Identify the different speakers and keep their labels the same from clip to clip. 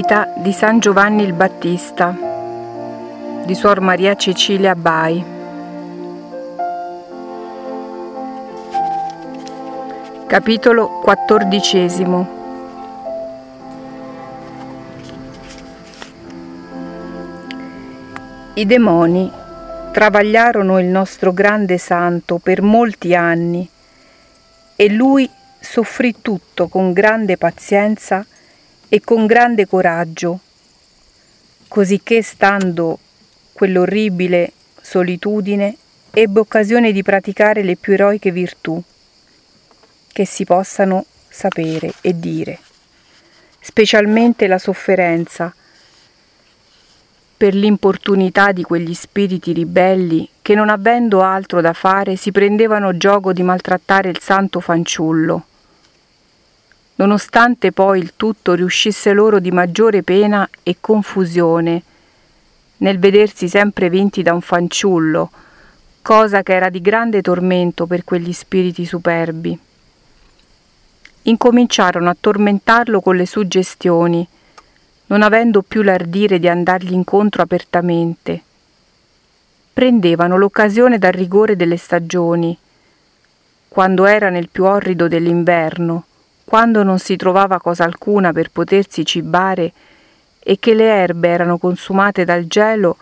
Speaker 1: Vita di San Giovanni il Battista di Suor Maria Cecilia Bai. Capitolo quattordicesimo. I demoni travagliarono il nostro grande santo per molti anni e lui soffrì tutto con grande pazienza e con grande coraggio, cosicché stando quell'orribile solitudine ebbe occasione di praticare le più eroiche virtù che si possano sapere e dire, specialmente la sofferenza per l'importunità di quegli spiriti ribelli che non avendo altro da fare si prendevano gioco di maltrattare il santo fanciullo nonostante poi il tutto riuscisse loro di maggiore pena e confusione nel vedersi sempre vinti da un fanciullo, cosa che era di grande tormento per quegli spiriti superbi. Incominciarono a tormentarlo con le suggestioni, non avendo più l'ardire di andargli incontro apertamente. Prendevano l'occasione dal rigore delle stagioni, quando era nel più orrido dell'inverno, quando non si trovava cosa alcuna per potersi cibare e che le erbe erano consumate dal gelo,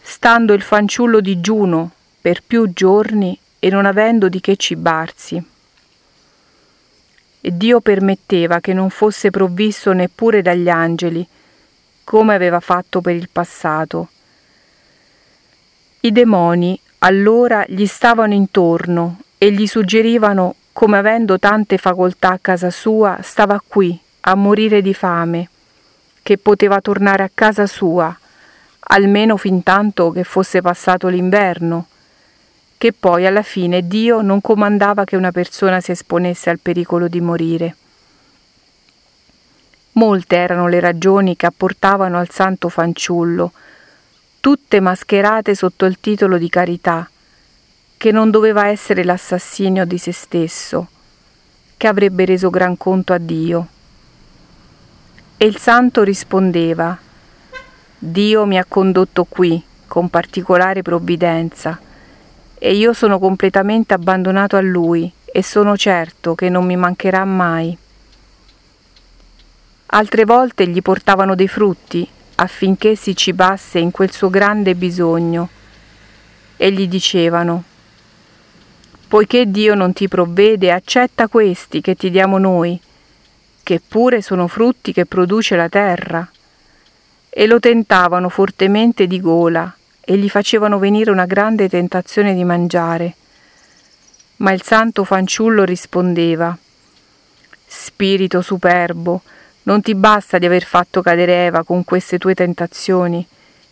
Speaker 1: stando il fanciullo digiuno per più giorni e non avendo di che cibarsi. E Dio permetteva che non fosse provvisto neppure dagli angeli, come aveva fatto per il passato. I demoni allora gli stavano intorno e gli suggerivano come avendo tante facoltà a casa sua, stava qui a morire di fame, che poteva tornare a casa sua, almeno fin tanto che fosse passato l'inverno, che poi alla fine Dio non comandava che una persona si esponesse al pericolo di morire. Molte erano le ragioni che apportavano al santo fanciullo, tutte mascherate sotto il titolo di carità, che non doveva essere l'assassinio di se stesso, che avrebbe reso gran conto a Dio. E il santo rispondeva, Dio mi ha condotto qui con particolare provvidenza e io sono completamente abbandonato a Lui e sono certo che non mi mancherà mai. Altre volte gli portavano dei frutti affinché si cibasse in quel suo grande bisogno e gli dicevano Poiché Dio non ti provvede, accetta questi che ti diamo noi, che pure sono frutti che produce la terra. E lo tentavano fortemente di gola e gli facevano venire una grande tentazione di mangiare. Ma il santo fanciullo rispondeva, Spirito superbo, non ti basta di aver fatto cadere Eva con queste tue tentazioni,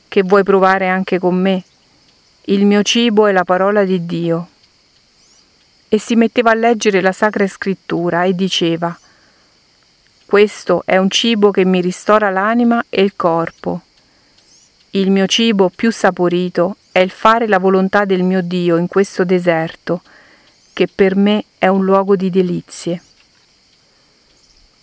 Speaker 1: che vuoi provare anche con me. Il mio cibo è la parola di Dio e si metteva a leggere la Sacra Scrittura e diceva Questo è un cibo che mi ristora l'anima e il corpo. Il mio cibo più saporito è il fare la volontà del mio Dio in questo deserto, che per me è un luogo di delizie.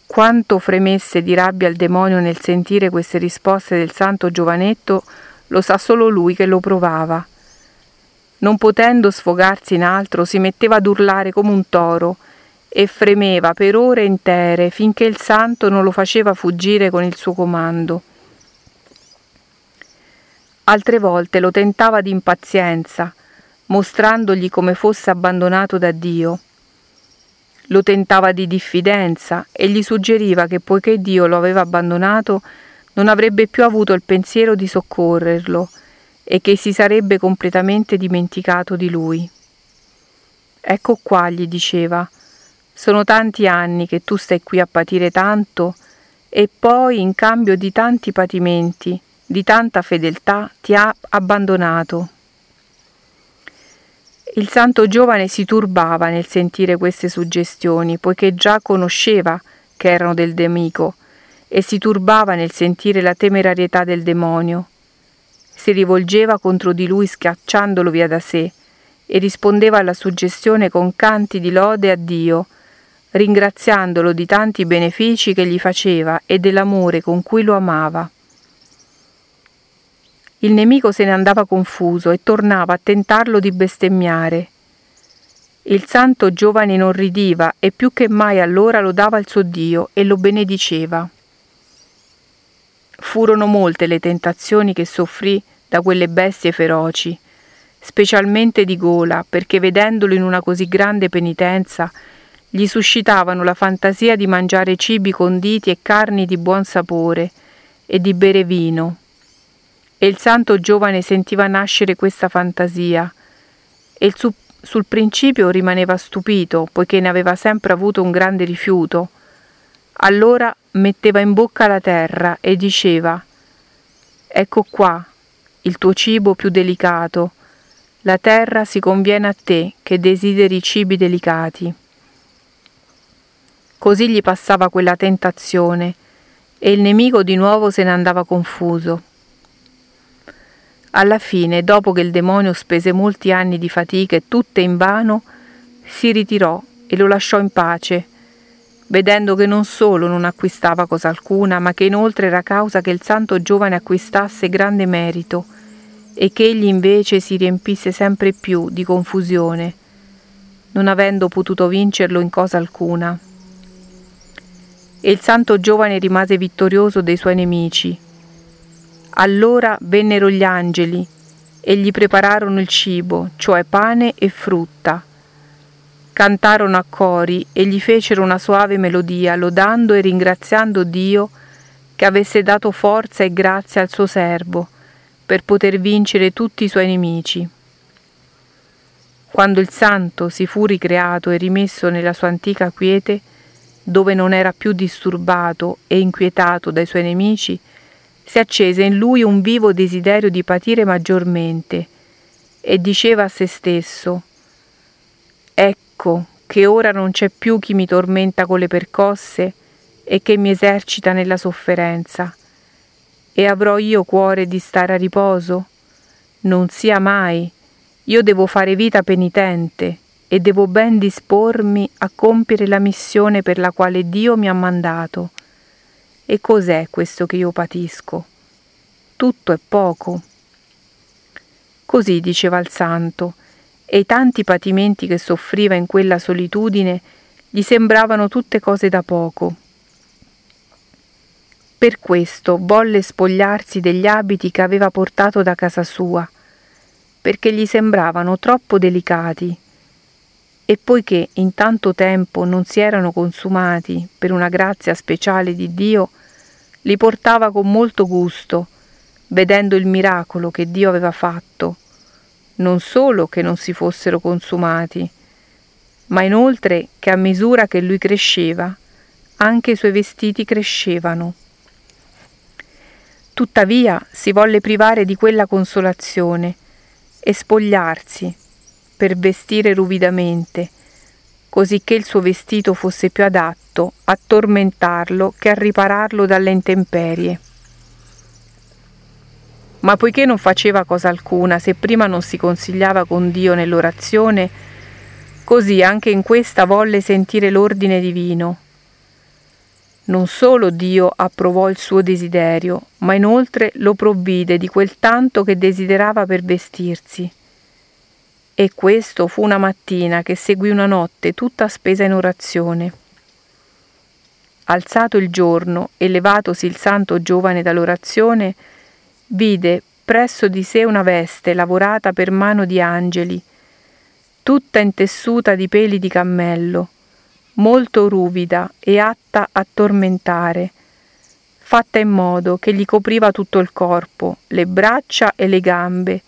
Speaker 1: Quanto fremesse di rabbia il demonio nel sentire queste risposte del santo giovanetto, lo sa solo lui che lo provava non potendo sfogarsi in altro, si metteva ad urlare come un toro e fremeva per ore intere finché il santo non lo faceva fuggire con il suo comando. Altre volte lo tentava di impazienza, mostrandogli come fosse abbandonato da Dio. Lo tentava di diffidenza e gli suggeriva che poiché Dio lo aveva abbandonato, non avrebbe più avuto il pensiero di soccorrerlo e che si sarebbe completamente dimenticato di lui. Ecco qua, gli diceva, sono tanti anni che tu stai qui a patire tanto e poi, in cambio di tanti patimenti, di tanta fedeltà, ti ha abbandonato. Il santo giovane si turbava nel sentire queste suggestioni, poiché già conosceva che erano del nemico, e si turbava nel sentire la temerarietà del demonio si rivolgeva contro di lui schiacciandolo via da sé e rispondeva alla suggestione con canti di lode a Dio, ringraziandolo di tanti benefici che gli faceva e dell'amore con cui lo amava. Il nemico se ne andava confuso e tornava a tentarlo di bestemmiare. Il santo giovane inorridiva e più che mai allora lodava il suo Dio e lo benediceva. Furono molte le tentazioni che soffrì da quelle bestie feroci, specialmente di gola, perché vedendolo in una così grande penitenza, gli suscitavano la fantasia di mangiare cibi conditi e carni di buon sapore e di bere vino. E il santo giovane sentiva nascere questa fantasia e su, sul principio rimaneva stupito, poiché ne aveva sempre avuto un grande rifiuto. Allora metteva in bocca la terra e diceva Ecco qua il tuo cibo più delicato, la terra si conviene a te che desideri cibi delicati. Così gli passava quella tentazione e il nemico di nuovo se ne andava confuso. Alla fine, dopo che il demonio spese molti anni di fatiche, tutte invano, si ritirò e lo lasciò in pace, vedendo che non solo non acquistava cosa alcuna, ma che inoltre era causa che il santo giovane acquistasse grande merito e che egli invece si riempisse sempre più di confusione, non avendo potuto vincerlo in cosa alcuna e il santo giovane rimase vittorioso dei suoi nemici. Allora vennero gli angeli e gli prepararono il cibo, cioè pane e frutta. Cantarono a cori e gli fecero una suave melodia, lodando e ringraziando Dio che avesse dato forza e grazia al suo servo per poter vincere tutti i suoi nemici. Quando il santo si fu ricreato e rimesso nella sua antica quiete, dove non era più disturbato e inquietato dai suoi nemici, si accese in lui un vivo desiderio di patire maggiormente e diceva a se stesso Ecco che ora non c'è più chi mi tormenta con le percosse e che mi esercita nella sofferenza. E avrò io cuore di stare a riposo? Non sia mai. Io devo fare vita penitente e devo ben dispormi a compiere la missione per la quale Dio mi ha mandato. E cos'è questo che io patisco? Tutto è poco. Così diceva il santo, e i tanti patimenti che soffriva in quella solitudine gli sembravano tutte cose da poco. Per questo volle spogliarsi degli abiti che aveva portato da casa sua, perché gli sembravano troppo delicati e poiché in tanto tempo non si erano consumati per una grazia speciale di Dio, li portava con molto gusto, vedendo il miracolo che Dio aveva fatto, non solo che non si fossero consumati, ma inoltre che a misura che lui cresceva, anche i suoi vestiti crescevano. Tuttavia si volle privare di quella consolazione e spogliarsi per vestire ruvidamente, così che il suo vestito fosse più adatto a tormentarlo che a ripararlo dalle intemperie. Ma poiché non faceva cosa alcuna, se prima non si consigliava con Dio nell'orazione, così anche in questa volle sentire l'ordine divino. Non solo Dio approvò il suo desiderio, ma inoltre lo provvide di quel tanto che desiderava per vestirsi e questo fu una mattina che seguì una notte tutta spesa in orazione. Alzato il giorno e levatosi il santo giovane dall'orazione, vide presso di sé una veste lavorata per mano di angeli, tutta intessuta di peli di cammello, molto ruvida e atta a tormentare, fatta in modo che gli copriva tutto il corpo, le braccia e le gambe,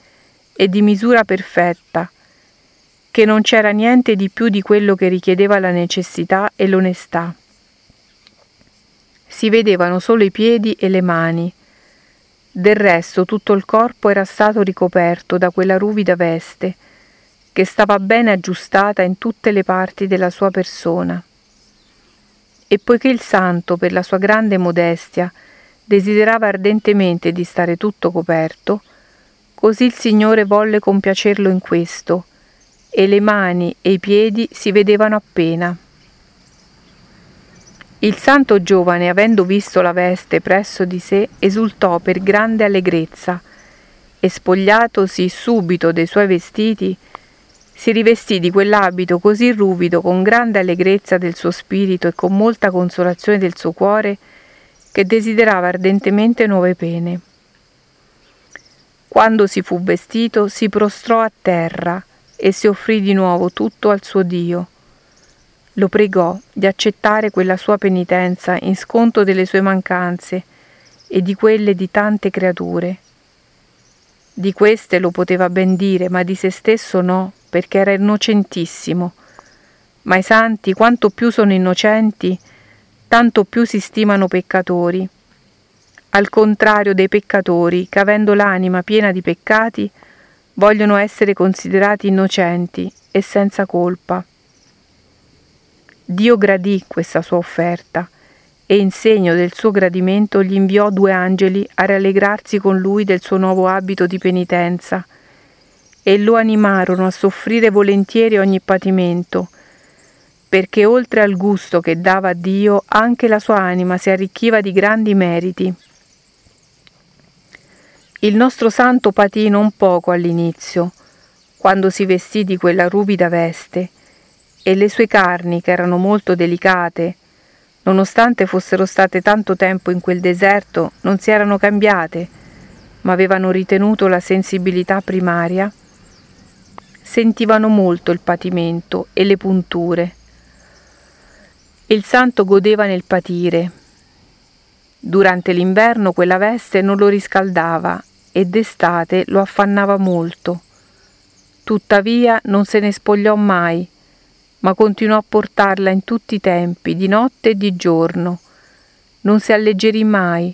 Speaker 1: e di misura perfetta, che non c'era niente di più di quello che richiedeva la necessità e l'onestà. Si vedevano solo i piedi e le mani. Del resto tutto il corpo era stato ricoperto da quella ruvida veste, che stava bene aggiustata in tutte le parti della sua persona. E poiché il santo, per la sua grande modestia, desiderava ardentemente di stare tutto coperto, così il Signore volle compiacerlo in questo, e le mani e i piedi si vedevano appena. Il santo giovane, avendo visto la veste presso di sé, esultò per grande allegrezza e spogliatosi subito dei suoi vestiti, si rivestì di quell'abito così ruvido con grande allegrezza del suo spirito e con molta consolazione del suo cuore, che desiderava ardentemente nuove pene. Quando si fu vestito, si prostrò a terra e si offrì di nuovo tutto al suo Dio lo pregò di accettare quella sua penitenza in sconto delle sue mancanze e di quelle di tante creature. Di queste lo poteva ben dire, ma di se stesso no, perché era innocentissimo. Ma i santi, quanto più sono innocenti, tanto più si stimano peccatori. Al contrario dei peccatori, che avendo l'anima piena di peccati, vogliono essere considerati innocenti e senza colpa. Dio gradì questa sua offerta e in segno del suo gradimento gli inviò due angeli a rallegrarsi con lui del suo nuovo abito di penitenza e lo animarono a soffrire volentieri ogni patimento, perché oltre al gusto che dava a Dio anche la sua anima si arricchiva di grandi meriti. Il nostro santo patì non poco all'inizio, quando si vestì di quella ruvida veste, e le sue carni, che erano molto delicate, nonostante fossero state tanto tempo in quel deserto, non si erano cambiate, ma avevano ritenuto la sensibilità primaria, sentivano molto il patimento e le punture. Il santo godeva nel patire. Durante l'inverno quella veste non lo riscaldava e d'estate lo affannava molto. Tuttavia non se ne spogliò mai, ma continuò a portarla in tutti i tempi, di notte e di giorno. Non si alleggerì mai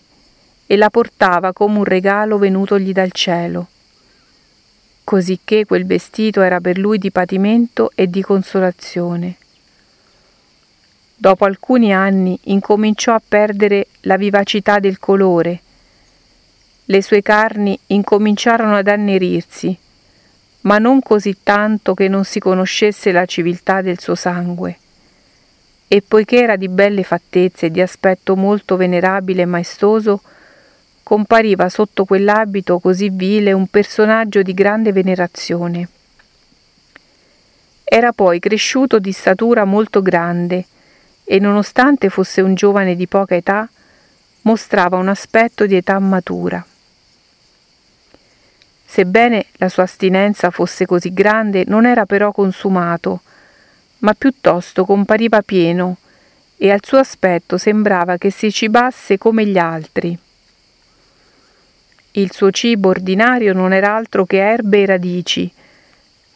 Speaker 1: e la portava come un regalo venutogli dal cielo. Cosicché quel vestito era per lui di patimento e di consolazione. Dopo alcuni anni incominciò a perdere la vivacità del colore. Le sue carni incominciarono ad annerirsi ma non così tanto che non si conoscesse la civiltà del suo sangue. E poiché era di belle fattezze e di aspetto molto venerabile e maestoso, compariva sotto quell'abito così vile un personaggio di grande venerazione. Era poi cresciuto di statura molto grande e nonostante fosse un giovane di poca età, mostrava un aspetto di età matura. Sebbene la sua astinenza fosse così grande, non era però consumato, ma piuttosto compariva pieno e al suo aspetto sembrava che si cibasse come gli altri. Il suo cibo ordinario non era altro che erbe e radici.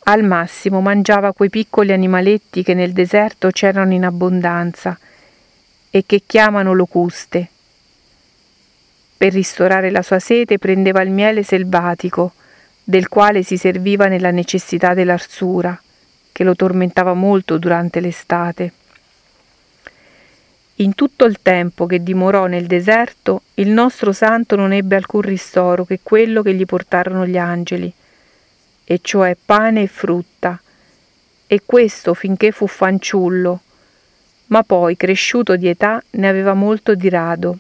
Speaker 1: Al massimo mangiava quei piccoli animaletti che nel deserto c'erano in abbondanza e che chiamano locuste. Per ristorare la sua sete prendeva il miele selvatico, del quale si serviva nella necessità dell'arsura, che lo tormentava molto durante l'estate. In tutto il tempo che dimorò nel deserto, il nostro santo non ebbe alcun ristoro che quello che gli portarono gli angeli, e cioè pane e frutta, e questo finché fu fanciullo, ma poi, cresciuto di età, ne aveva molto di rado.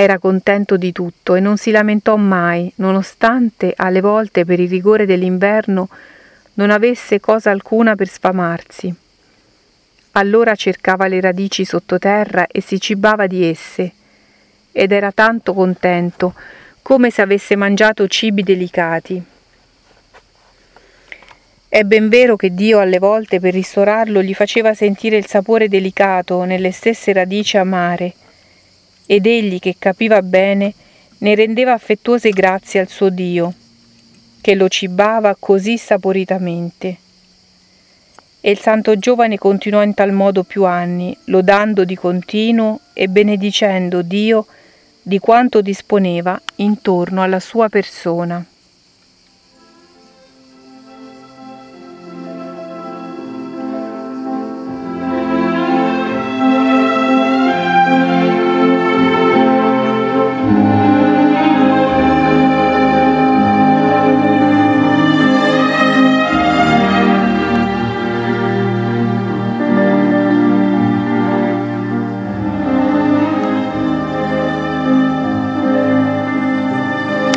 Speaker 1: Era contento di tutto e non si lamentò mai, nonostante alle volte per il rigore dell'inverno non avesse cosa alcuna per sfamarsi. Allora cercava le radici sottoterra e si cibava di esse, ed era tanto contento come se avesse mangiato cibi delicati. È ben vero che Dio alle volte per ristorarlo gli faceva sentire il sapore delicato nelle stesse radici amare, ed egli che capiva bene ne rendeva affettuose grazie al suo Dio, che lo cibava così saporitamente. E il santo giovane continuò in tal modo più anni, lodando di continuo e benedicendo Dio di quanto disponeva intorno alla sua persona.